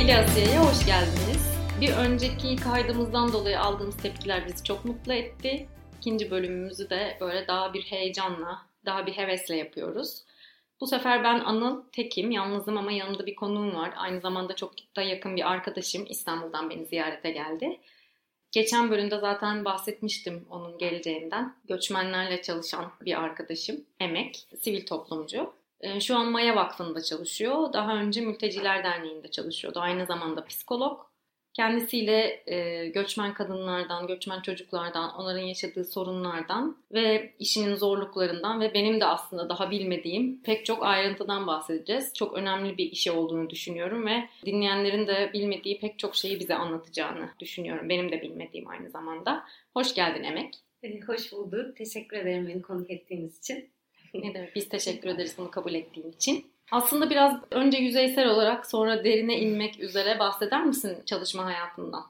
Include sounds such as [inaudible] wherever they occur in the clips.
Deli Asiye'ye hoş geldiniz. Bir önceki kaydımızdan dolayı aldığımız tepkiler bizi çok mutlu etti. İkinci bölümümüzü de böyle daha bir heyecanla, daha bir hevesle yapıyoruz. Bu sefer ben Anıl tekim, yalnızım ama yanımda bir konuğum var. Aynı zamanda çok da yakın bir arkadaşım İstanbul'dan beni ziyarete geldi. Geçen bölümde zaten bahsetmiştim onun geleceğinden. Göçmenlerle çalışan bir arkadaşım, Emek, sivil toplumcu. Ee, şu an Maya Vakfı'nda çalışıyor. Daha önce Mülteciler Derneği'nde çalışıyordu. Aynı zamanda psikolog. Kendisiyle e, göçmen kadınlardan, göçmen çocuklardan, onların yaşadığı sorunlardan ve işinin zorluklarından ve benim de aslında daha bilmediğim pek çok ayrıntıdan bahsedeceğiz. Çok önemli bir işi olduğunu düşünüyorum ve dinleyenlerin de bilmediği pek çok şeyi bize anlatacağını düşünüyorum. Benim de bilmediğim aynı zamanda. Hoş geldin Emek. Ee, hoş bulduk. Teşekkür ederim beni konuk ettiğiniz için. Ne demek biz teşekkür ederiz bunu kabul ettiğin için. Aslında biraz önce yüzeysel olarak sonra derine inmek üzere bahseder misin çalışma hayatından?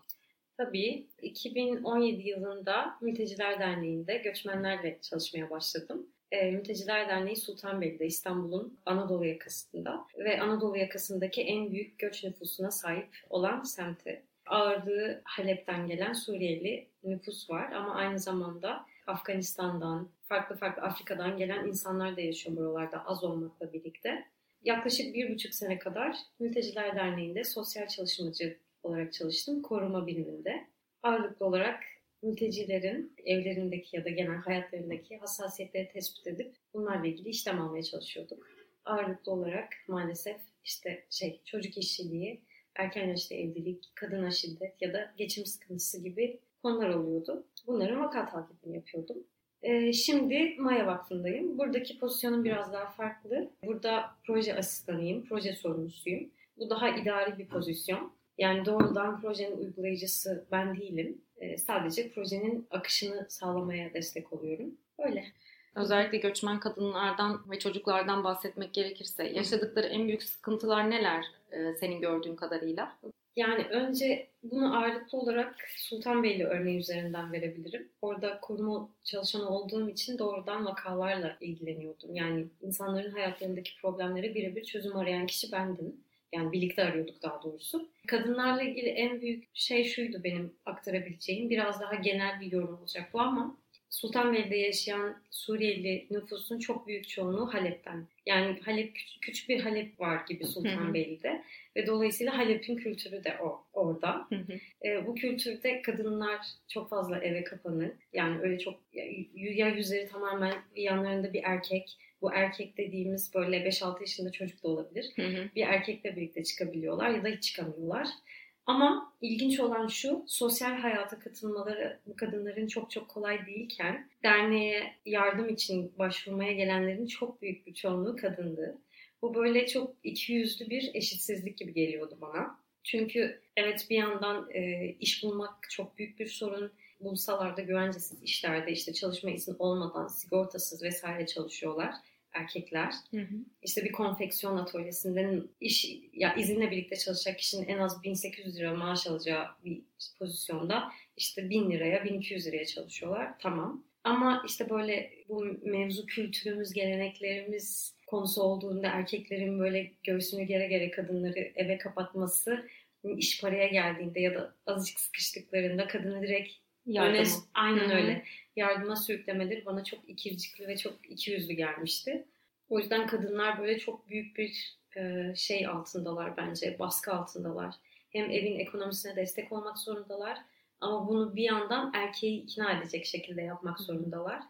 Tabii. 2017 yılında Mülteciler Derneği'nde göçmenlerle çalışmaya başladım. E, Mülteciler Derneği Sultanbeyli'de İstanbul'un Anadolu yakasında ve Anadolu yakasındaki en büyük göç nüfusuna sahip olan semti. Ağırlığı Halep'ten gelen Suriyeli nüfus var ama aynı zamanda Afganistan'dan, farklı farklı Afrika'dan gelen insanlar da yaşıyor buralarda az olmakla birlikte. Yaklaşık bir buçuk sene kadar Mülteciler Derneği'nde sosyal çalışmacı olarak çalıştım. Koruma biriminde. Ağırlıklı olarak mültecilerin evlerindeki ya da genel hayatlarındaki hassasiyetleri tespit edip bunlarla ilgili işlem almaya çalışıyorduk. Ağırlıklı olarak maalesef işte şey çocuk işçiliği, erken yaşta evlilik, kadına şiddet ya da geçim sıkıntısı gibi konular oluyordu. Bunların vaka takibini yapıyordum. Ee, şimdi Maya Vakfı'ndayım. Buradaki pozisyonum biraz daha farklı. Burada proje asistanıyım, proje sorumlusuyum. Bu daha idari bir pozisyon. Yani doğrudan projenin uygulayıcısı ben değilim. Ee, sadece projenin akışını sağlamaya destek oluyorum. Öyle. Özellikle göçmen kadınlardan ve çocuklardan bahsetmek gerekirse yaşadıkları en büyük sıkıntılar neler e, senin gördüğün kadarıyla? Yani önce bunu ağırlıklı olarak Sultanbeyli örneği üzerinden verebilirim. Orada koruma çalışanı olduğum için doğrudan vakalarla ilgileniyordum. Yani insanların hayatlarındaki problemlere birebir çözüm arayan kişi bendim. Yani birlikte arıyorduk daha doğrusu. Kadınlarla ilgili en büyük şey şuydu benim aktarabileceğim. Biraz daha genel bir yorum olacak bu ama Sultanbeyli'de yaşayan Suriyeli nüfusun çok büyük çoğunluğu Halep'ten. Yani Halep küçük bir Halep var gibi Sultanbeyli'de ve dolayısıyla Halep'in kültürü de o orada. E, bu kültürde kadınlar çok fazla eve kapanır. Yani öyle çok ya yüzleri tamamen yanlarında bir erkek. Bu erkek dediğimiz böyle 5-6 yaşında çocuk da olabilir. Bir erkekle birlikte çıkabiliyorlar ya da hiç çıkamıyorlar. Ama ilginç olan şu, sosyal hayata katılmaları bu kadınların çok çok kolay değilken derneğe yardım için başvurmaya gelenlerin çok büyük bir çoğunluğu kadındı. Bu böyle çok ikiyüzlü bir eşitsizlik gibi geliyordu bana. Çünkü evet bir yandan e, iş bulmak çok büyük bir sorun. Bulsalar da güvencesiz işlerde işte çalışma izni olmadan sigortasız vesaire çalışıyorlar erkekler. Hı hı. İşte bir konfeksiyon atölyesinden iş ya izinle birlikte çalışacak kişinin en az 1800 lira maaş alacağı bir pozisyonda işte 1000 liraya 1200 liraya çalışıyorlar. Tamam. Ama işte böyle bu mevzu kültürümüz, geleneklerimiz konusu olduğunda erkeklerin böyle göğsünü gere gere kadınları eve kapatması iş paraya geldiğinde ya da azıcık sıkıştıklarında kadını direkt Öne, aynen Hı-hı. öyle. Yardıma sürüklemeleri bana çok ikircikli ve çok ikiyüzlü gelmişti. O yüzden kadınlar böyle çok büyük bir e, şey altındalar bence, baskı altındalar. Hem evin ekonomisine destek olmak zorundalar ama bunu bir yandan erkeği ikna edecek şekilde yapmak zorundalar.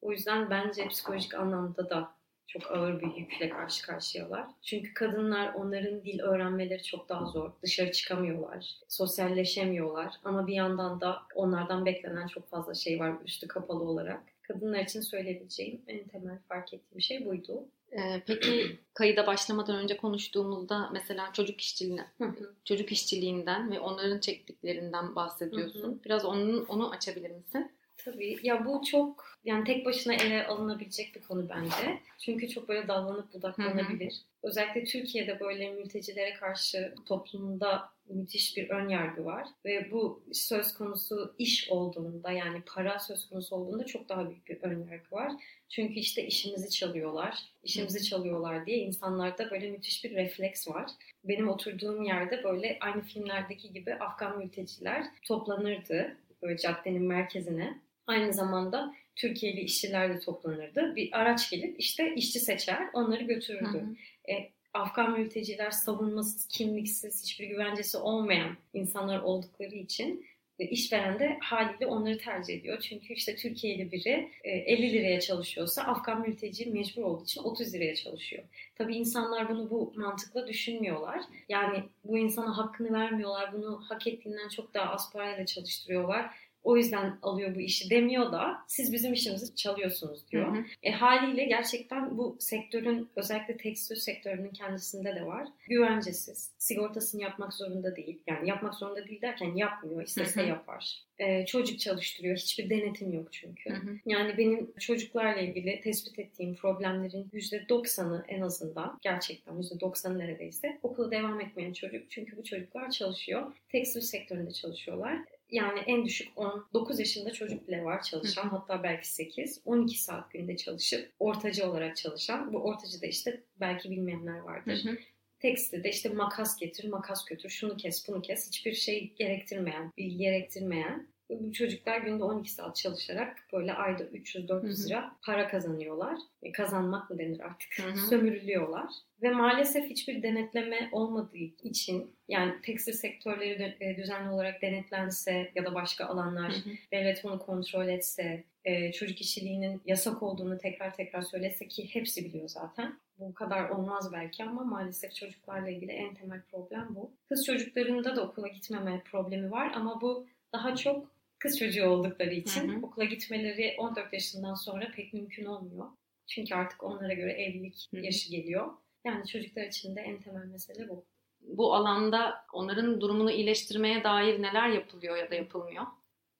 O yüzden bence psikolojik anlamda da çok ağır bir yükle karşı karşıyalar. Çünkü kadınlar onların dil öğrenmeleri çok daha zor. Dışarı çıkamıyorlar, sosyalleşemiyorlar ama bir yandan da onlardan beklenen çok fazla şey var üstü kapalı olarak. Kadınlar için söyleyebileceğim en temel fark ettiğim şey buydu. Ee, peki [clears throat] kayıda başlamadan önce konuştuğumuzda mesela çocuk işçiliğinden, çocuk işçiliğinden ve onların çektiklerinden bahsediyorsun. Biraz onun onu açabilir misin? Tabii. Ya bu çok yani tek başına ele alınabilecek bir konu bence. Çünkü çok böyle dallanıp budaklanabilir. Özellikle Türkiye'de böyle mültecilere karşı toplumda müthiş bir ön yargı var. Ve bu söz konusu iş olduğunda yani para söz konusu olduğunda çok daha büyük bir ön yargı var. Çünkü işte işimizi çalıyorlar, işimizi çalıyorlar diye insanlarda böyle müthiş bir refleks var. Benim oturduğum yerde böyle aynı filmlerdeki gibi Afgan mülteciler toplanırdı böyle caddenin merkezine. Aynı zamanda Türkiye'li işçiler de toplanırdı. Bir araç gelip işte işçi seçer, onları götürürdü. Hı hı. E, Afgan mülteciler savunmasız, kimliksiz, hiçbir güvencesi olmayan insanlar oldukları için işveren de haliyle onları tercih ediyor. Çünkü işte Türkiye'li biri 50 e, liraya çalışıyorsa Afgan mülteci mecbur olduğu için 30 liraya çalışıyor. Tabii insanlar bunu bu mantıkla düşünmüyorlar. Yani bu insana hakkını vermiyorlar. Bunu hak ettiğinden çok daha az parayla çalıştırıyorlar o yüzden alıyor bu işi demiyor da siz bizim işimizi çalıyorsunuz diyor. Hı hı. E, haliyle gerçekten bu sektörün özellikle tekstil sektörünün kendisinde de var. Güvencesiz. Sigortasını yapmak zorunda değil. Yani yapmak zorunda değil derken yapmıyor. İstese yapar. E, çocuk çalıştırıyor. Hiçbir denetim yok çünkü. Hı hı. Yani benim çocuklarla ilgili tespit ettiğim problemlerin %90'ı en azından gerçekten %90'ı neredeyse okula devam etmeyen çocuk. Çünkü bu çocuklar çalışıyor. Tekstil sektöründe çalışıyorlar yani en düşük 10, 9 yaşında çocuk bile var çalışan. Hatta belki 8. 12 saat günde çalışıp ortacı olarak çalışan. Bu ortacı da işte belki bilmeyenler vardır. Hı hı. Tekstilde işte makas getir, makas götür, şunu kes, bunu kes. Hiçbir şey gerektirmeyen, bilgi gerektirmeyen bu çocuklar günde 12 saat çalışarak böyle ayda 300-400 lira para kazanıyorlar. E, kazanmak mı denir artık? Hı hı. [laughs] Sömürülüyorlar. Ve maalesef hiçbir denetleme olmadığı için yani tekstil sektörleri e, düzenli olarak denetlense ya da başka alanlar hı hı. devlet bunu kontrol etse, e, çocuk işçiliğinin yasak olduğunu tekrar tekrar söylese ki hepsi biliyor zaten. Bu kadar olmaz belki ama maalesef çocuklarla ilgili en temel problem bu. Kız çocuklarında da okula gitmeme problemi var ama bu daha çok kız çocuğu oldukları için hı hı. okula gitmeleri 14 yaşından sonra pek mümkün olmuyor. Çünkü artık onlara göre evlilik hı hı. yaşı geliyor. Yani çocuklar için de en temel mesele bu. Bu alanda onların durumunu iyileştirmeye dair neler yapılıyor ya da yapılmıyor?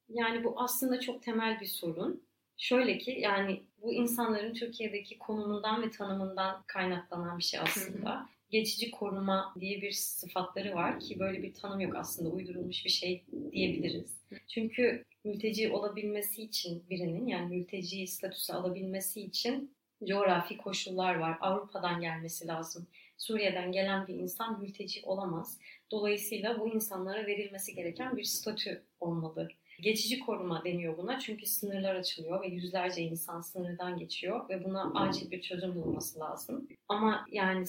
Yani bu aslında çok temel bir sorun. Şöyle ki yani bu insanların Türkiye'deki konumundan ve tanımından kaynaklanan bir şey aslında. Hı hı. Geçici koruma diye bir sıfatları var ki böyle bir tanım yok aslında uydurulmuş bir şey diyebiliriz. Çünkü mülteci olabilmesi için birinin yani mülteci statüsü alabilmesi için coğrafi koşullar var. Avrupa'dan gelmesi lazım. Suriye'den gelen bir insan mülteci olamaz. Dolayısıyla bu insanlara verilmesi gereken bir statü olmalı. Geçici koruma deniyor buna çünkü sınırlar açılıyor ve yüzlerce insan sınırdan geçiyor ve buna acil bir çözüm bulması lazım. Ama yani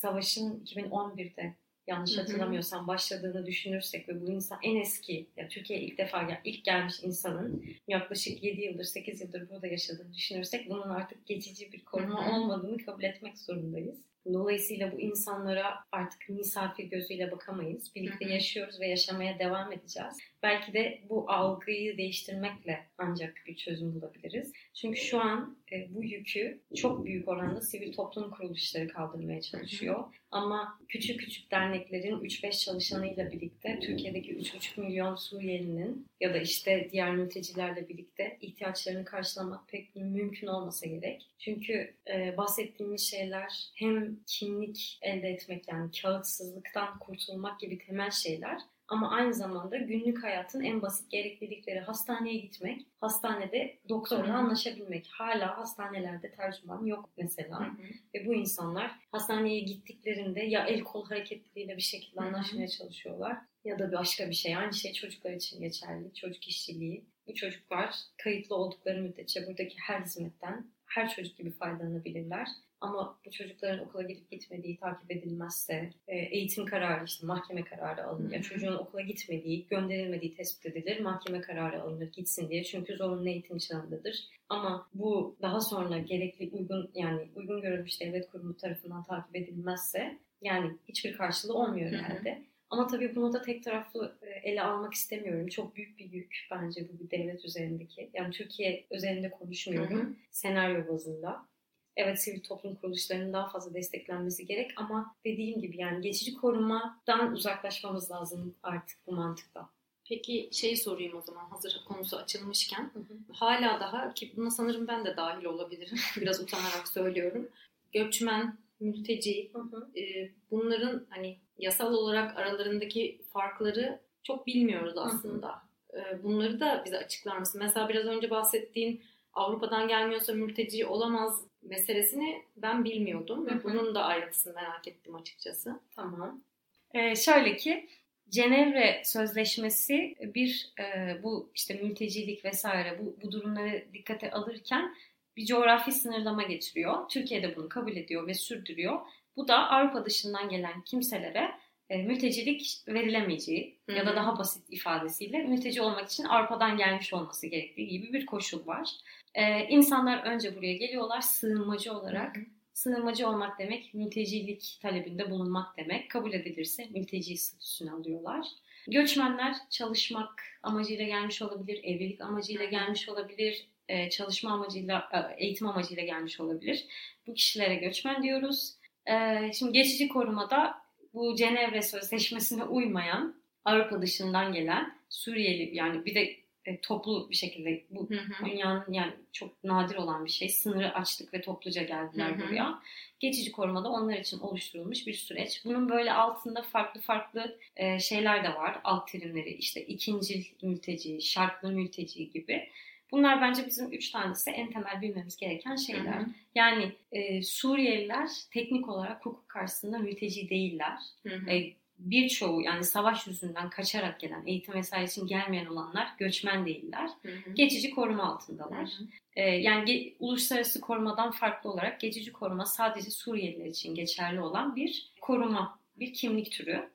savaşın 2011'de yanlış hatırlamıyorsam başladığını düşünürsek ve bu insan en eski, ya Türkiye'ye ilk defa gel, ilk gelmiş insanın yaklaşık 7 yıldır 8 yıldır burada yaşadığını düşünürsek bunun artık geçici bir koruma olmadığını kabul etmek zorundayız. Dolayısıyla bu insanlara artık misafir gözüyle bakamayız. Birlikte yaşıyoruz ve yaşamaya devam edeceğiz. Belki de bu algıyı değiştirmekle ancak bir çözüm bulabiliriz. Çünkü şu an e, bu yükü çok büyük oranda sivil toplum kuruluşları kaldırmaya çalışıyor. Ama küçük küçük derneklerin 3-5 çalışanıyla birlikte Türkiye'deki 3,5 milyon Suriyelinin ya da işte diğer mültecilerle birlikte ihtiyaçlarını karşılamak pek mümkün olmasa gerek. Çünkü e, bahsettiğimiz şeyler hem kimlik elde etmek yani kağıtsızlıktan kurtulmak gibi temel şeyler ama aynı zamanda günlük hayatın en basit gereklilikleri hastaneye gitmek, hastanede doktorla anlaşabilmek. Hala hastanelerde tercüman yok mesela. Hı hı. Ve bu insanlar hastaneye gittiklerinde ya el kol hareketleriyle bir şekilde anlaşmaya hı hı. çalışıyorlar ya da başka bir şey. Aynı şey çocuklar için geçerli. Çocuk işçiliği. Bu çocuklar kayıtlı oldukları müddetçe buradaki her hizmetten her çocuk gibi faydalanabilirler. Ama bu çocukların okula gidip gitmediği takip edilmezse, e, eğitim kararı işte mahkeme kararı alınır. Yani çocuğun okula gitmediği, gönderilmediği tespit edilir. Mahkeme kararı alınır gitsin diye. Çünkü zorunlu eğitim çağındadır. Ama bu daha sonra gerekli uygun yani uygun görülmüş devlet kurumu tarafından takip edilmezse yani hiçbir karşılığı olmuyor herhalde. Ama tabii bunu da tek taraflı e, ele almak istemiyorum. Çok büyük bir yük bence bu bir devlet üzerindeki. Yani Türkiye üzerinde konuşmuyorum. Hı hı. Senaryo bazında. Evet sivil toplum kuruluşlarının daha fazla desteklenmesi gerek ama dediğim gibi yani geçici korumadan uzaklaşmamız lazım artık bu mantıkta. Peki şey sorayım o zaman hazır konusu açılmışken. Hı hı. Hala daha ki buna sanırım ben de dahil olabilirim. [laughs] Biraz utanarak söylüyorum. Göçmen, mülteci hı hı. E, bunların hani yasal olarak aralarındaki farkları çok bilmiyoruz aslında. Hı hı. E, bunları da bize açıklar mısın? Mesela biraz önce bahsettiğin Avrupa'dan gelmiyorsa mülteci olamaz meselesini ben bilmiyordum ve bunun da ayrıntısını merak ettim açıkçası. Tamam. Ee, şöyle ki Cenevre Sözleşmesi bir e, bu işte mültecilik vesaire bu, bu durumları dikkate alırken bir coğrafi sınırlama getiriyor. Türkiye de bunu kabul ediyor ve sürdürüyor. Bu da Avrupa dışından gelen kimselere e, mültecilik verilemeyeceği Hı-hı. ya da daha basit ifadesiyle mülteci olmak için Avrupa'dan gelmiş olması gerektiği gibi bir koşul var. E, insanlar önce buraya geliyorlar sığınmacı olarak. Sığınmacı olmak demek mültecilik talebinde bulunmak demek. Kabul edilirse mülteci statüsünü alıyorlar. Göçmenler çalışmak amacıyla gelmiş olabilir, evlilik amacıyla gelmiş olabilir, e, çalışma amacıyla, e, eğitim amacıyla gelmiş olabilir. Bu kişilere göçmen diyoruz. E, şimdi geçici korumada bu Cenevre Sözleşmesi'ne uymayan Avrupa dışından gelen Suriyeli yani bir de e, toplu bir şekilde bu hı hı. dünyanın yani çok nadir olan bir şey. Sınırı açtık ve topluca geldiler hı hı. buraya. Geçici korumada onlar için oluşturulmuş bir süreç. Bunun böyle altında farklı farklı e, şeyler de var. Alt terimleri işte ikincil mülteci, şartlı mülteci gibi. Bunlar bence bizim üç tanesi en temel bilmemiz gereken şeyler. Hı hı. Yani e, Suriyeliler teknik olarak hukuk karşısında mülteci değiller. Hı hı. E, birçoğu yani savaş yüzünden kaçarak gelen, eğitim vesaire için gelmeyen olanlar göçmen değiller. Hı hı. Geçici koruma altındalar. Hı hı. Ee, yani ge- uluslararası korumadan farklı olarak geçici koruma sadece Suriyeliler için geçerli olan bir koruma, bir kimlik türü.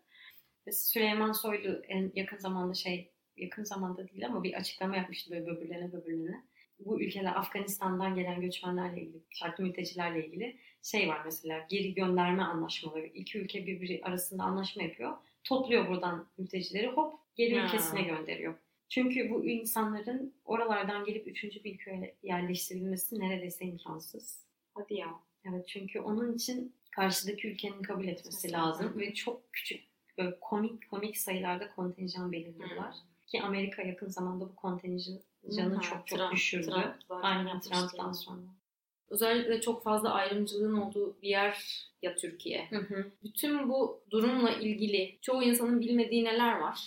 Süleyman Soylu en yakın zamanda şey, yakın zamanda değil ama bir açıklama yapmıştı böyle böbürlene böbürlene. Bu ülkeler Afganistan'dan gelen göçmenlerle ilgili, şartlı mültecilerle ilgili şey var mesela geri gönderme anlaşmaları. İki ülke birbiri arasında anlaşma yapıyor. Topluyor buradan mültecileri hop geri ha. ülkesine gönderiyor. Çünkü bu insanların oralardan gelip üçüncü bir ülkeye yerleştirilmesi neredeyse imkansız. Hadi ya. Evet çünkü onun için karşıdaki ülkenin kabul etmesi Mesela. lazım ve çok küçük böyle komik komik sayılarda kontenjan belirliyorlar. Ki Amerika yakın zamanda bu kontenjanı hmm. çok çok Trump, düşürdü. Trump Aynen Trump'tan sonra. Özellikle çok fazla ayrımcılığın olduğu bir yer ya Türkiye. Hı hı. Bütün bu durumla ilgili çoğu insanın bilmediği neler var?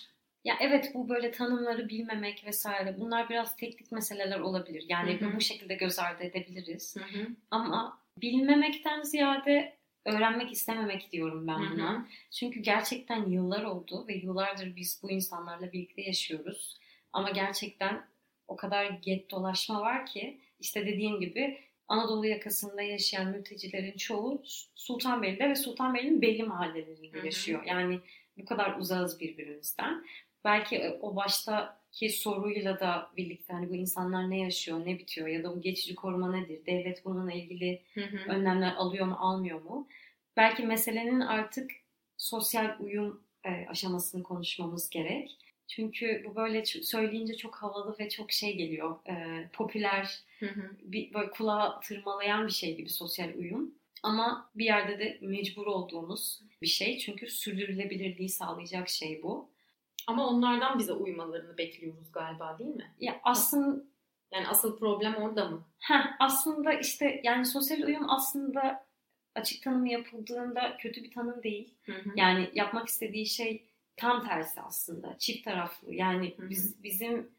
Ya evet bu böyle tanımları bilmemek vesaire bunlar biraz teknik meseleler olabilir. Yani hı hı. bu şekilde göz ardı edebiliriz. Hı hı. Ama bilmemekten ziyade öğrenmek istememek diyorum ben buna. Hı hı. Çünkü gerçekten yıllar oldu ve yıllardır biz bu insanlarla birlikte yaşıyoruz. Ama gerçekten o kadar get dolaşma var ki işte dediğim gibi Anadolu yakasında yaşayan mültecilerin çoğu Sultanbeyli'de ve Sultanbeyli'nin belli mahallelerinde yaşıyor. Yani bu kadar uzağız birbirimizden. Belki e, o baştaki soruyla da birlikte hani bu insanlar ne yaşıyor, ne bitiyor ya da bu geçici koruma nedir? Devlet bununla ilgili hı hı. önlemler alıyor mu, almıyor mu? Belki meselenin artık sosyal uyum e, aşamasını konuşmamız gerek. Çünkü bu böyle söyleyince çok havalı ve çok şey geliyor. E, popüler, hı hı. Bir, böyle kulağa tırmalayan bir şey gibi sosyal uyum. Ama bir yerde de mecbur olduğumuz bir şey. Çünkü sürdürülebilirliği sağlayacak şey bu. Ama onlardan bize uymalarını bekliyoruz galiba değil mi? Ya aslında yani asıl problem orada mı? Ha aslında işte yani sosyal uyum aslında açık tanımı yapıldığında kötü bir tanım değil. Hı hı. Yani yapmak istediği şey tam tersi aslında. Çift taraflı. Yani biz bizim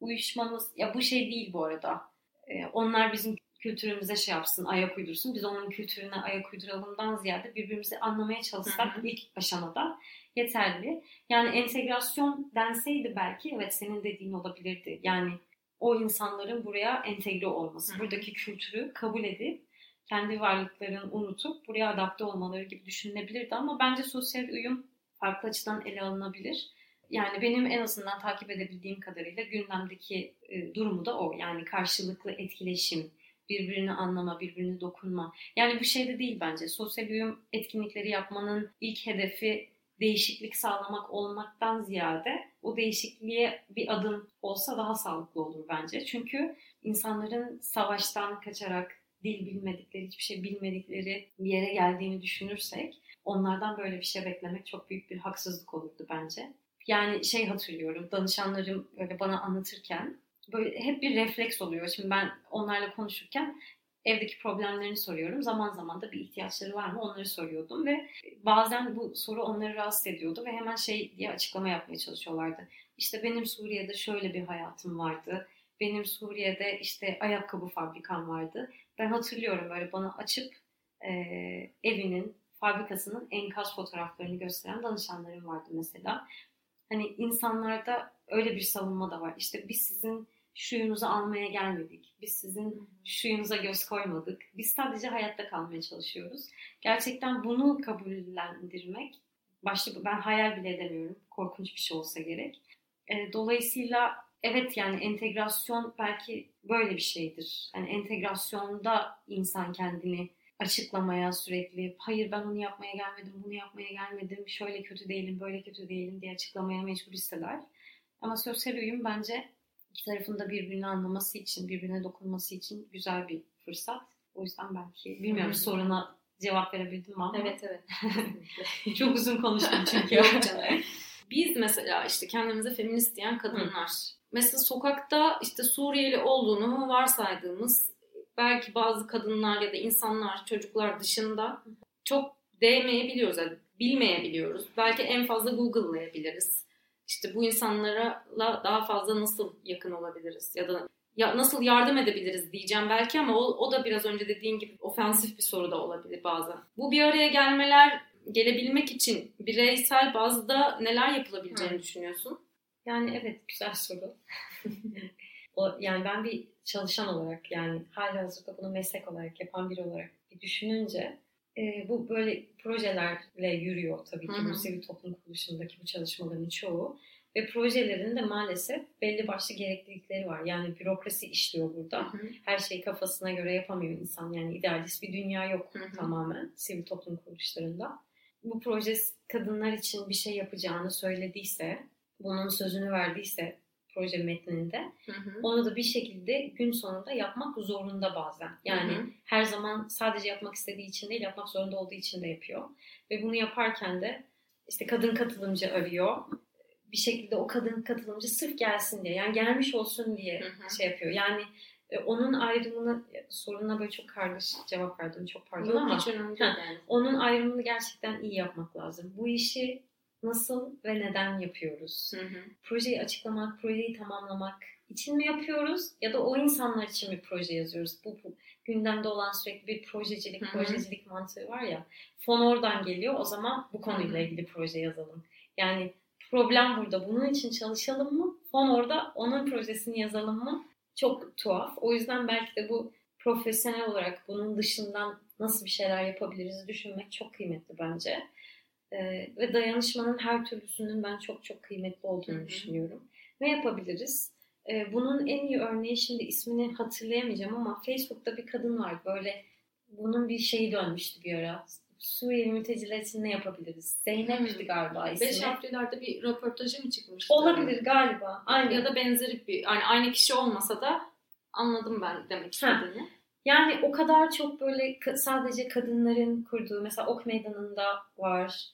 uyuşmamız ya bu şey değil bu arada. Ee, onlar bizim kültürümüze şey yapsın, ayak uydursun. Biz onun kültürüne ayak uyduralımdan ziyade birbirimizi anlamaya çalışsak hı hı. ilk aşamada yeterli. Yani entegrasyon denseydi belki evet senin dediğin olabilirdi. Yani o insanların buraya entegre olması, hı hı. buradaki kültürü kabul edip kendi varlıklarını unutup buraya adapte olmaları gibi düşünülebilirdi ama bence sosyal uyum farklı açıdan ele alınabilir. Yani benim en azından takip edebildiğim kadarıyla gündemdeki e, durumu da o. Yani karşılıklı etkileşim, birbirini anlama, birbirini dokunma. Yani bu şey de değil bence. Sosyal uyum etkinlikleri yapmanın ilk hedefi değişiklik sağlamak olmaktan ziyade o değişikliğe bir adım olsa daha sağlıklı olur bence. Çünkü insanların savaştan kaçarak dil bilmedikleri, hiçbir şey bilmedikleri bir yere geldiğini düşünürsek onlardan böyle bir şey beklemek çok büyük bir haksızlık olurdu bence. Yani şey hatırlıyorum danışanlarım böyle bana anlatırken böyle hep bir refleks oluyor. Şimdi ben onlarla konuşurken evdeki problemlerini soruyorum. Zaman zaman da bir ihtiyaçları var mı onları soruyordum ve bazen bu soru onları rahatsız ediyordu ve hemen şey diye açıklama yapmaya çalışıyorlardı. İşte benim Suriye'de şöyle bir hayatım vardı. Benim Suriye'de işte ayakkabı fabrikam vardı. Ben hatırlıyorum böyle bana açıp e, evinin, fabrikasının enkaz fotoğraflarını gösteren danışanlarım vardı mesela. Hani insanlarda öyle bir savunma da var. İşte biz sizin şuyunuzu almaya gelmedik. Biz sizin şuyunuza göz koymadık. Biz sadece hayatta kalmaya çalışıyoruz. Gerçekten bunu kabullendirmek, başta ben hayal bile edemiyorum. Korkunç bir şey olsa gerek. E, dolayısıyla evet yani entegrasyon belki böyle bir şeydir. Yani entegrasyonda insan kendini açıklamaya sürekli hayır ben onu yapmaya gelmedim, bunu yapmaya gelmedim, şöyle kötü değilim, böyle kötü değilim diye açıklamaya mecbur hisseder. Ama sosyal uyum bence iki tarafın da birbirini anlaması için, birbirine dokunması için güzel bir fırsat. O yüzden belki bilmiyorum soruna cevap verebildim ama. Evet evet. [laughs] Çok uzun konuştum çünkü. Yok canım. Biz mesela işte kendimize feminist diyen kadınlar. Hı. Mesela sokakta işte Suriyeli olduğunu varsaydığımız belki bazı kadınlar ya da insanlar, çocuklar dışında çok değmeyebiliyoruz. Yani bilmeyebiliyoruz. Belki en fazla Google'layabiliriz. İşte bu insanlara daha fazla nasıl yakın olabiliriz ya da ya nasıl yardım edebiliriz diyeceğim belki ama o, o da biraz önce dediğin gibi ofensif bir soru da olabilir bazen. Bu bir araya gelmeler gelebilmek için bireysel bazda neler yapılabileceğini Hı. düşünüyorsun? Yani evet güzel soru. [laughs] o, yani ben bir çalışan olarak yani hala hazırda bunu meslek olarak yapan biri olarak bir düşününce e, bu böyle projelerle yürüyor tabii ki bu sivil toplum kuruluşundaki bu çalışmaların çoğu. Ve projelerin de maalesef belli başlı gereklilikleri var. Yani bürokrasi işliyor burada. Hı hı. Her şeyi kafasına göre yapamıyor insan. Yani idealist bir dünya yok hı hı. tamamen sivil toplum kuruluşlarında. Bu proje kadınlar için bir şey yapacağını söylediyse, bunun sözünü verdiyse proje metninde. Hı hı. Onu da bir şekilde gün sonunda yapmak zorunda bazen. Yani hı hı. her zaman sadece yapmak istediği için değil, yapmak zorunda olduğu için de yapıyor. Ve bunu yaparken de işte kadın katılımcı arıyor. Bir şekilde o kadın katılımcı sırf gelsin diye, yani gelmiş olsun diye hı hı. şey yapıyor. Yani e, onun ayrımını soruna böyle çok kardeş cevap verdim çok pardon Yok, ama yani. onun ayrımını gerçekten iyi yapmak lazım. Bu işi nasıl ve neden yapıyoruz? Hı hı. Projeyi açıklamak, projeyi tamamlamak için mi yapıyoruz ya da o insanlar için mi proje yazıyoruz? Bu, bu gündemde olan sürekli bir projecilik, hı hı. projecilik mantığı var ya. Fon oradan geliyor. O zaman bu konuyla ilgili proje yazalım. Yani problem burada. Bunun için çalışalım mı? Fon orada. Onun projesini yazalım mı? Çok tuhaf. O yüzden belki de bu profesyonel olarak bunun dışından nasıl bir şeyler yapabiliriz düşünmek çok kıymetli bence. E, ve dayanışmanın her türlüsünün ben çok çok kıymetli olduğunu Hı-hı. düşünüyorum. Ne yapabiliriz? E, bunun en iyi örneği şimdi ismini hatırlayamayacağım ama Facebook'ta bir kadın var böyle bunun bir şeyi dönmüştü bir ara. Suriyeli mülteciler için ne yapabiliriz? Zeynep'ti galiba ismi. Beş harflilerde bir röportajı mı çıkmıştı? Olabilir galiba. Aynı. Ya da benzeri bir, yani aynı kişi olmasa da anladım ben demek istediğini. Ha. Yani o kadar çok böyle sadece kadınların kurduğu, mesela Ok Meydanı'nda var,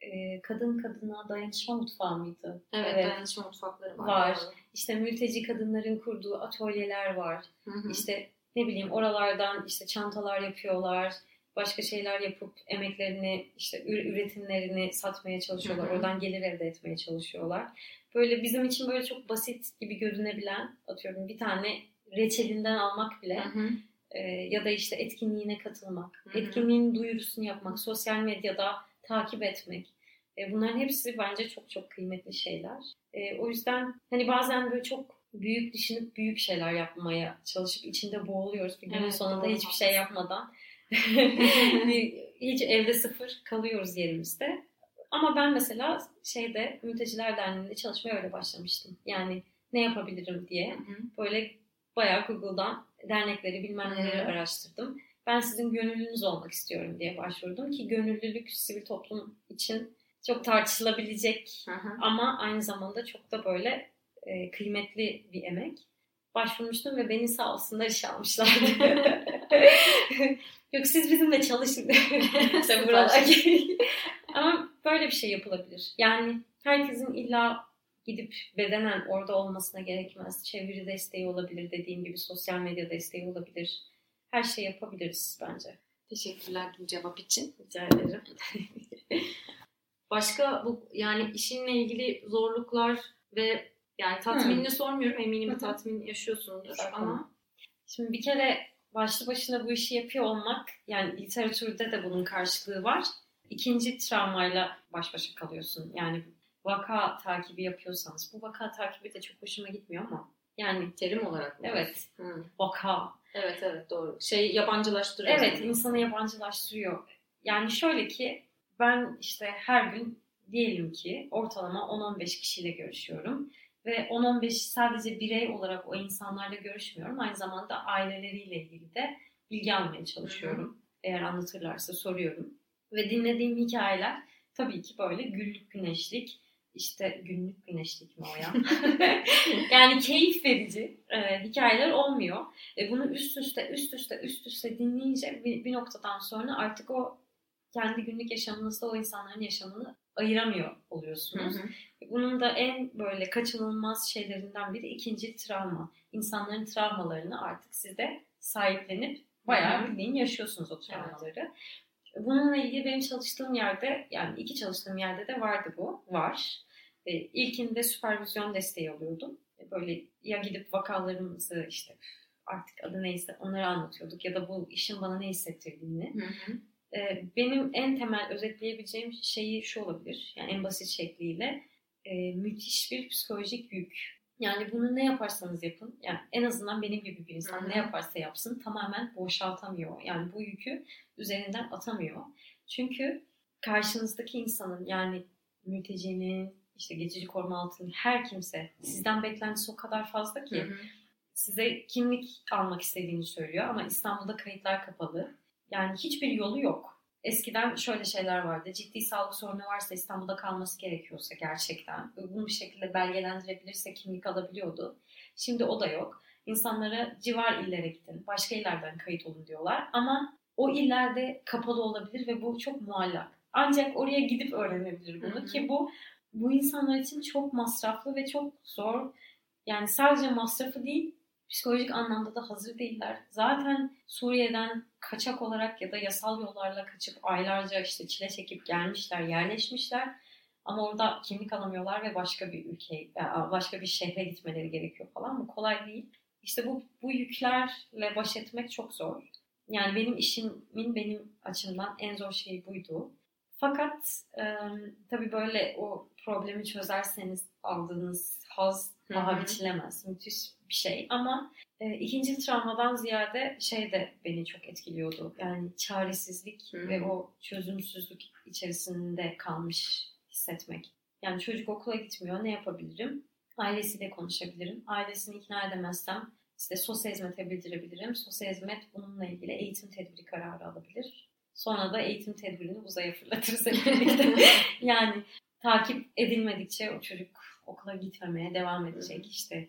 e, kadın kadına dayanışma mutfağı mıydı? Evet, evet. dayanışma mutfakları var. Var. İşte mülteci kadınların kurduğu atölyeler var. Hı hı. İşte ne bileyim oralardan işte çantalar yapıyorlar. Başka şeyler yapıp emeklerini işte üretimlerini satmaya çalışıyorlar. Hı hı. Oradan gelir elde etmeye çalışıyorlar. Böyle bizim için böyle çok basit gibi görünebilen atıyorum bir tane reçelinden almak bile hı hı. E, ya da işte etkinliğine katılmak, hı hı. etkinliğin duyurusunu yapmak, sosyal medyada takip etmek. E, bunların hepsi bence çok çok kıymetli şeyler. E, o yüzden hani bazen böyle çok büyük düşünüp büyük şeyler yapmaya çalışıp içinde boğuluyoruz. Bir günün evet, sonunda doğru. hiçbir şey yapmadan [laughs] hiç evde sıfır kalıyoruz yerimizde. Ama ben mesela şeyde Mülteciler Derneği'nde çalışmaya öyle başlamıştım. Yani ne yapabilirim diye. Hı hı. Böyle bayağı Google'dan dernekleri bilmem neleri araştırdım ben sizin gönüllünüz olmak istiyorum diye başvurdum ki gönüllülük sivil toplum için çok tartışılabilecek hı. ama aynı zamanda çok da böyle e, kıymetli bir emek. Başvurmuştum ve beni sağ olsunlar işe almışlardı. [laughs] Yok siz bizimle çalışın. [laughs] Ama böyle bir şey yapılabilir. Yani herkesin illa gidip bedenen orada olmasına gerekmez. Çeviri desteği olabilir dediğim gibi sosyal medya desteği olabilir. Her şey yapabiliriz bence. Teşekkürler bu cevap için. Rica ederim. [laughs] Başka bu yani işinle ilgili zorluklar ve yani tatminini hmm. sormuyorum. Eminim tatmin yaşıyorsundur ama şimdi bir kere başlı başına bu işi yapıyor olmak yani literatürde de bunun karşılığı var. İkinci travmayla baş başa kalıyorsun. Yani vaka takibi yapıyorsanız bu vaka takibi de çok hoşuma gitmiyor ama yani terim olarak mı? Evet. Hmm. Vaka. Evet evet doğru. Şey yabancılaştırıyor. Evet yani. insanı yabancılaştırıyor. Yani şöyle ki ben işte her gün diyelim ki ortalama 10-15 kişiyle görüşüyorum. Ve 10-15 sadece birey olarak o insanlarla görüşmüyorum. Aynı zamanda aileleriyle ilgili de bilgi almaya çalışıyorum. Hı hı. Eğer anlatırlarsa soruyorum. Ve dinlediğim hikayeler tabii ki böyle güllük güneşlik, işte günlük güneşlik mi o ya? [laughs] yani keyif verici e, hikayeler olmuyor. E, bunu üst üste üst üste üst üste dinleyince bir, bir noktadan sonra artık o kendi günlük yaşamınızda o insanların yaşamını ayıramıyor oluyorsunuz. Hı hı. Bunun da en böyle kaçınılmaz şeylerinden biri ikinci travma. İnsanların travmalarını artık size sahiplenip bayağı bildiğin yaşıyorsunuz o travmaları. Evet. Bununla ilgili benim çalıştığım yerde yani iki çalıştığım yerde de vardı bu. Var. E, ilkinde süpervizyon desteği alıyordum. E, böyle ya gidip vakalarımızı işte artık adı neyse onları anlatıyorduk ya da bu işin bana ne hissettirdiğini. Hı hı. E, benim en temel özetleyebileceğim şeyi şu olabilir. Yani en basit şekliyle e, müthiş bir psikolojik yük. Yani bunu ne yaparsanız yapın, yani en azından benim gibi bir insan Hı-hı. ne yaparsa yapsın tamamen boşaltamıyor. Yani bu yükü üzerinden atamıyor. Çünkü karşınızdaki insanın yani mültecinin, işte geçici koruma altında her kimse sizden beklentisi o kadar fazla ki Hı-hı. size kimlik almak istediğini söylüyor ama İstanbul'da kayıtlar kapalı. Yani hiçbir yolu yok. Eskiden şöyle şeyler vardı. Ciddi sağlık sorunu varsa İstanbul'da kalması gerekiyorsa gerçekten bunu bir şekilde belgelendirebilirse kimlik alabiliyordu. Şimdi o da yok. İnsanlara civar illere gidin, başka illerden kayıt olun diyorlar. Ama o illerde kapalı olabilir ve bu çok muallak. Ancak oraya gidip öğrenebilir bunu Hı-hı. ki bu bu insanlar için çok masraflı ve çok zor. Yani sadece masrafı değil, psikolojik anlamda da hazır değiller. Zaten Suriye'den kaçak olarak ya da yasal yollarla kaçıp aylarca işte çile çekip gelmişler, yerleşmişler. Ama orada kimlik alamıyorlar ve başka bir ülke, başka bir şehre gitmeleri gerekiyor falan. Bu kolay değil. İşte bu, bu yüklerle baş etmek çok zor. Yani benim işimin benim açımdan en zor şeyi buydu. Fakat e, tabii böyle o problemi çözerseniz aldığınız haz daha biçilemez. Müthiş bir şey ama e, ikinci travmadan ziyade şey de beni çok etkiliyordu. Yani çaresizlik Hı-hı. ve o çözümsüzlük içerisinde kalmış hissetmek. Yani çocuk okula gitmiyor. Ne yapabilirim? Ailesiyle konuşabilirim. Ailesini ikna edemezsem işte sosyal hizmete bildirebilirim. Sosyal hizmet bununla ilgili eğitim tedbiri kararı alabilir. Sonra da eğitim tedbirini uzaya fırlatırız hep birlikte. [laughs] yani takip edilmedikçe o çocuk okula gitmemeye devam edecek. İşte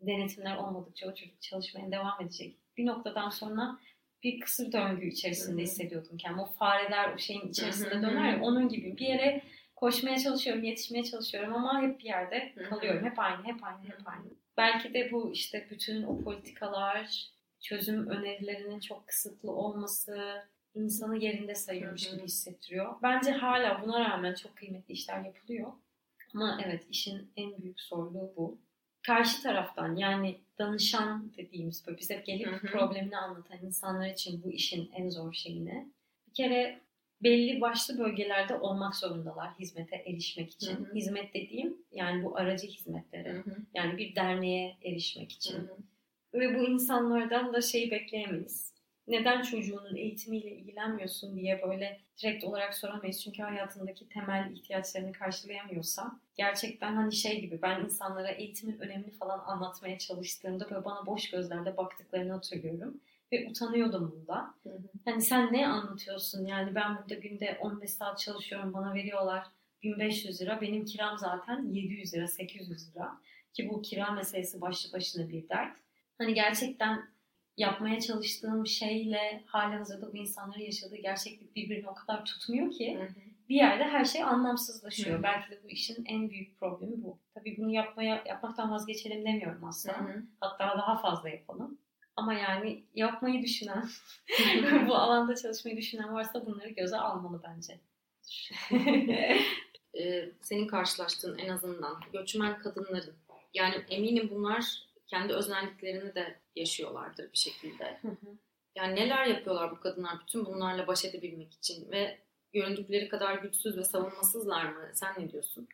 denetimler olmadıkça o çocuk çalışmaya devam edecek. Bir noktadan sonra bir kısır döngü içerisinde hissediyordum kendimi. O fareler o şeyin içerisinde döner ya onun gibi bir yere koşmaya çalışıyorum, yetişmeye çalışıyorum ama hep bir yerde kalıyorum. Hep aynı, hep aynı, hep aynı. Belki de bu işte bütün o politikalar, çözüm önerilerinin çok kısıtlı olması insanı yerinde sayıyormuş gibi hissettiriyor. Bence hala buna rağmen çok kıymetli işler yapılıyor. Ama evet işin en büyük zorluğu bu. Karşı taraftan yani danışan dediğimiz böyle bize gelip problemini anlatan insanlar için bu işin en zor şeyini. Bir kere belli başlı bölgelerde olmak zorundalar hizmete erişmek için. Hizmet dediğim yani bu aracı hizmetlere. Yani bir derneğe erişmek için. Ve bu insanlardan da şeyi bekleyemeyiz neden çocuğunun eğitimiyle ilgilenmiyorsun diye böyle direkt olarak soramayız. Çünkü hayatındaki temel ihtiyaçlarını karşılayamıyorsa gerçekten hani şey gibi ben insanlara eğitimin önemini falan anlatmaya çalıştığımda böyle bana boş gözlerle baktıklarını hatırlıyorum. Ve utanıyordum bunda. Hı hı. Hani sen ne anlatıyorsun? Yani ben burada günde 15 saat çalışıyorum bana veriyorlar 1500 lira. Benim kiram zaten 700 lira 800 lira. Ki bu kira meselesi başlı başına bir dert. Hani gerçekten yapmaya çalıştığım şeyle hali hazırda bu insanların yaşadığı gerçeklik birbirini o kadar tutmuyor ki. Hı hı. bir yerde her şey anlamsızlaşıyor. Hı. Belki de bu işin en büyük problemi bu. Tabii bunu yapmaya yapmaktan vazgeçelim demiyorum aslında. Hı hı. Hatta daha fazla yapalım. Ama yani yapmayı düşünen, [laughs] bu alanda çalışmayı düşünen varsa bunları göze almalı bence. [laughs] ee, senin karşılaştığın en azından göçmen kadınların yani eminim bunlar kendi özelliklerini de yaşıyorlardır bir şekilde. Yani neler yapıyorlar bu kadınlar bütün bunlarla baş edebilmek için ve göründükleri kadar güçsüz ve savunmasızlar mı? Sen ne diyorsun?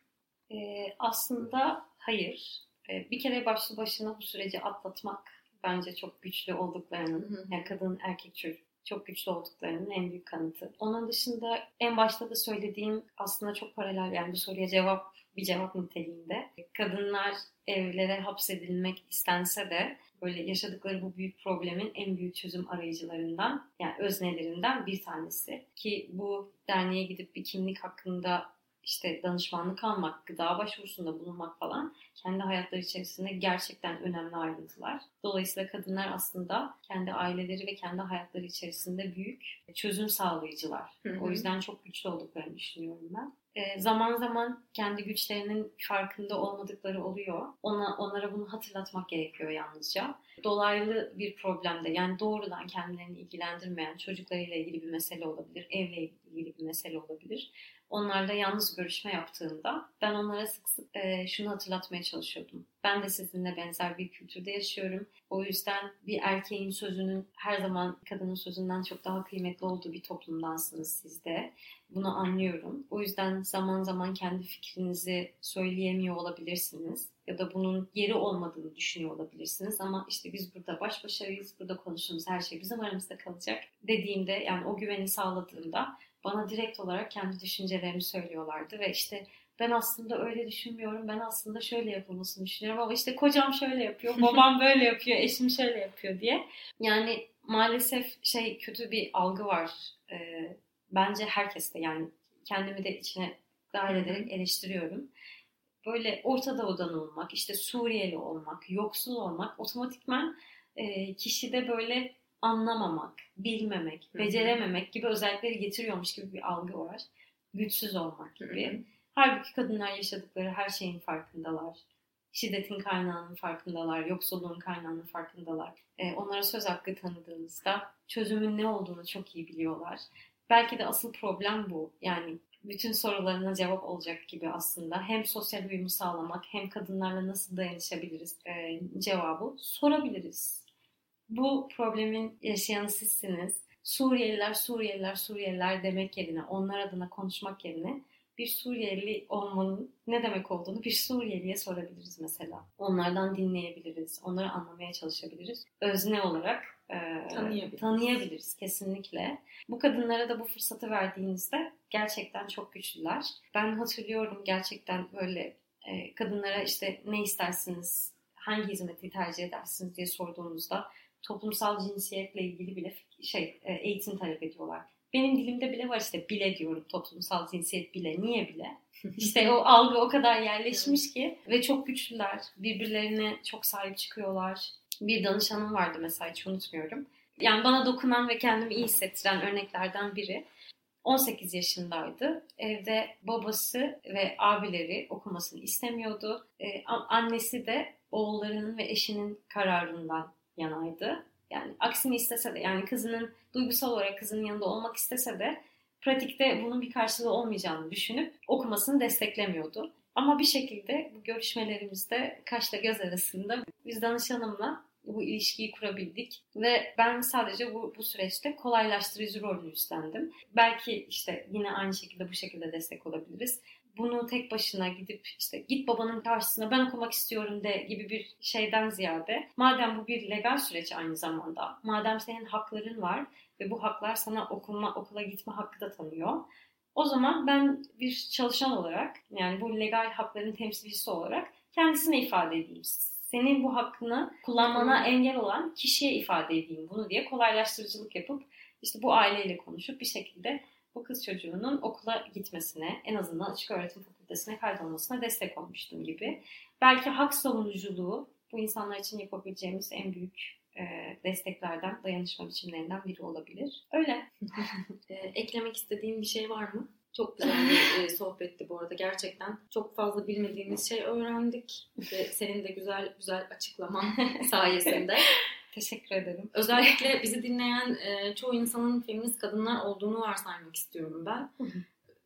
Ee, aslında hayır. Ee, bir kere başlı başına bu süreci atlatmak bence çok güçlü olduklarının, yani kadın erkek çocuk çok güçlü olduklarının en büyük kanıtı. Onun dışında en başta da söylediğim aslında çok paralel yani bu soruya cevap bir cevap niteliğinde. Kadınlar evlere hapsedilmek istense de böyle yaşadıkları bu büyük problemin en büyük çözüm arayıcılarından yani öznelerinden bir tanesi. Ki bu derneğe gidip bir kimlik hakkında işte danışmanlık almak, gıda başvurusunda bulunmak falan kendi hayatları içerisinde gerçekten önemli ayrıntılar. Dolayısıyla kadınlar aslında kendi aileleri ve kendi hayatları içerisinde büyük çözüm sağlayıcılar. Hı hı. O yüzden çok güçlü olduklarını düşünüyorum ben. E, zaman zaman kendi güçlerinin farkında olmadıkları oluyor. Ona onlara bunu hatırlatmak gerekiyor yalnızca. Dolaylı bir problemde yani doğrudan kendilerini ilgilendirmeyen çocuklarıyla ilgili bir mesele olabilir, evle ilgili bir mesele olabilir onlarla yalnız görüşme yaptığımda ben onlara sık sık e, şunu hatırlatmaya çalışıyordum. Ben de sizinle benzer bir kültürde yaşıyorum. O yüzden bir erkeğin sözünün her zaman kadının sözünden çok daha kıymetli olduğu bir toplumdansınız siz de. Bunu anlıyorum. O yüzden zaman zaman kendi fikrinizi söyleyemiyor olabilirsiniz ya da bunun yeri olmadığını düşünüyor olabilirsiniz ama işte biz burada baş başayız, burada konuştuğumuz her şey bizim aramızda kalacak dediğimde yani o güveni sağladığımda bana direkt olarak kendi düşüncelerimi söylüyorlardı ve işte ben aslında öyle düşünmüyorum, ben aslında şöyle yapılmasını düşünüyorum ama işte kocam şöyle yapıyor, [laughs] babam böyle yapıyor, eşim şöyle yapıyor diye. Yani maalesef şey kötü bir algı var. Ee, bence herkeste yani kendimi de içine dahil ederek eleştiriyorum. Böyle Orta Doğu'dan olmak, işte Suriyeli olmak, yoksul olmak otomatikman e, kişide böyle anlamamak, bilmemek, becerememek gibi özellikleri getiriyormuş gibi bir algı var. Güçsüz olmak gibi. Halbuki kadınlar yaşadıkları her şeyin farkındalar. Şiddetin kaynağının farkındalar, yoksulluğun kaynağının farkındalar. E, onlara söz hakkı tanıdığınızda çözümün ne olduğunu çok iyi biliyorlar. Belki de asıl problem bu. Yani bütün sorularına cevap olacak gibi aslında. Hem sosyal uyumu sağlamak hem kadınlarla nasıl dayanışabiliriz e, cevabı sorabiliriz bu problemin yaşayanı sizsiniz. Suriyeliler, Suriyeliler, Suriyeliler demek yerine, onlar adına konuşmak yerine bir Suriyeli olmanın ne demek olduğunu bir Suriyeliye sorabiliriz mesela. Onlardan dinleyebiliriz, onları anlamaya çalışabiliriz. Özne olarak e, tanıyabiliriz. tanıyabiliriz kesinlikle. Bu kadınlara da bu fırsatı verdiğinizde gerçekten çok güçlüler. Ben hatırlıyorum gerçekten böyle e, kadınlara işte ne istersiniz, hangi hizmeti tercih edersiniz diye sorduğumuzda toplumsal cinsiyetle ilgili bile şey e, eğitim talep ediyorlar. Benim dilimde bile var işte bile diyorum toplumsal cinsiyet bile. Niye bile? [laughs] İşte o algı o kadar yerleşmiş ki ve çok güçlüler. Birbirlerine çok sahip çıkıyorlar. Bir danışanım vardı mesela hiç unutmuyorum. Yani bana dokunan ve kendimi iyi hissettiren örneklerden biri. 18 yaşındaydı. Evde babası ve abileri okumasını istemiyordu. Ee, annesi de oğullarının ve eşinin kararından yanaydı. Yani aksini istese de yani kızının duygusal olarak kızının yanında olmak istese de pratikte bunun bir karşılığı olmayacağını düşünüp okumasını desteklemiyordu. Ama bir şekilde bu görüşmelerimizde kaşla göz arasında biz danışanımla bu ilişkiyi kurabildik ve ben sadece bu, bu süreçte kolaylaştırıcı rolünü üstlendim. Belki işte yine aynı şekilde bu şekilde destek olabiliriz bunu tek başına gidip işte git babanın karşısına ben okumak istiyorum de gibi bir şeyden ziyade madem bu bir legal süreç aynı zamanda madem senin hakların var ve bu haklar sana okuma okula gitme hakkı da tanıyor. O zaman ben bir çalışan olarak yani bu legal hakların temsilcisi olarak kendisine ifade edeyim. Senin bu hakkını kullanmana engel olan kişiye ifade edeyim bunu diye kolaylaştırıcılık yapıp işte bu aileyle konuşup bir şekilde bu kız çocuğunun okula gitmesine, en azından açık öğretim fakültesine kaydolmasına destek olmuştum gibi. Belki hak savunuculuğu bu insanlar için yapabileceğimiz en büyük e, desteklerden, dayanışma biçimlerinden biri olabilir. Öyle. [laughs] e, eklemek istediğin bir şey var mı? Çok güzel bir e, sohbetti bu arada gerçekten. Çok fazla bilmediğimiz şey öğrendik ve senin de güzel güzel açıklaman [laughs] sayesinde. Teşekkür ederim. Özellikle bizi dinleyen e, çoğu insanın feminist kadınlar olduğunu varsaymak istiyorum ben.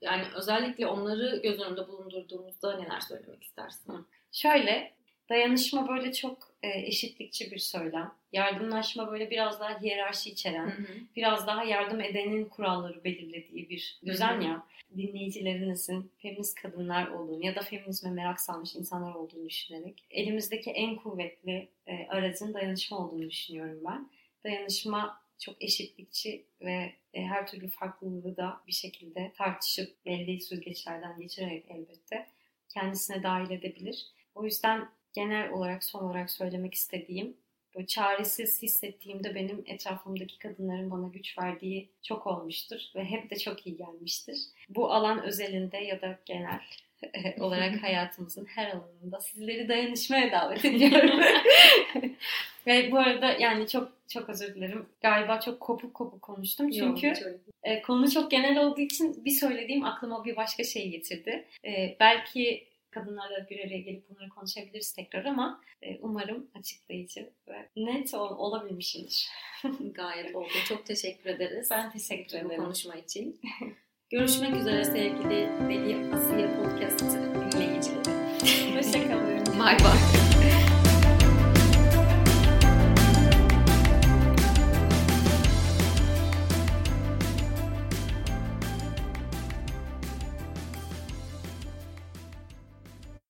Yani özellikle onları göz önünde bulundurduğumuzda neler söylemek istersin? Şöyle, dayanışma böyle çok e, eşitlikçi bir söylem. Yardımlaşma böyle biraz daha hiyerarşi içeren, Hı hı. biraz daha yardım edenin kuralları belirlediği bir düzen ya. Dinleyicilerinizin feminist kadınlar olduğunu ya da feminizme merak salmış insanlar olduğunu düşünerek elimizdeki en kuvvetli e, aracın dayanışma olduğunu düşünüyorum ben. Dayanışma çok eşitlikçi ve e, her türlü farklılığı da bir şekilde tartışıp belli süzgeçlerden geçirerek elbette kendisine dahil edebilir. O yüzden genel olarak son olarak söylemek istediğim böyle çaresiz hissettiğimde benim etrafımdaki kadınların bana güç verdiği çok olmuştur ve hep de çok iyi gelmiştir. Bu alan özelinde ya da genel [laughs] olarak [laughs] hayatımızın her alanında sizleri dayanışmaya davet ediyorum. [laughs] ve bu arada yani çok çok özür dilerim. Galiba çok kopuk kopuk konuştum çünkü Yok, e, konu çok genel olduğu için bir söylediğim aklıma bir başka şey getirdi. E, belki kadınlarla bir araya gelip bunları konuşabiliriz tekrar ama e, umarım açıklayıcı ve net ol- olabilmişimdir. [laughs] Gayet oldu. Çok teşekkür ederiz. Ben teşekkür bu ederim. konuşma için. [laughs] Görüşmek üzere sevgili Deli Asiye Podcast dinleyicileri. [laughs] Hoşçakalın. Bay bay.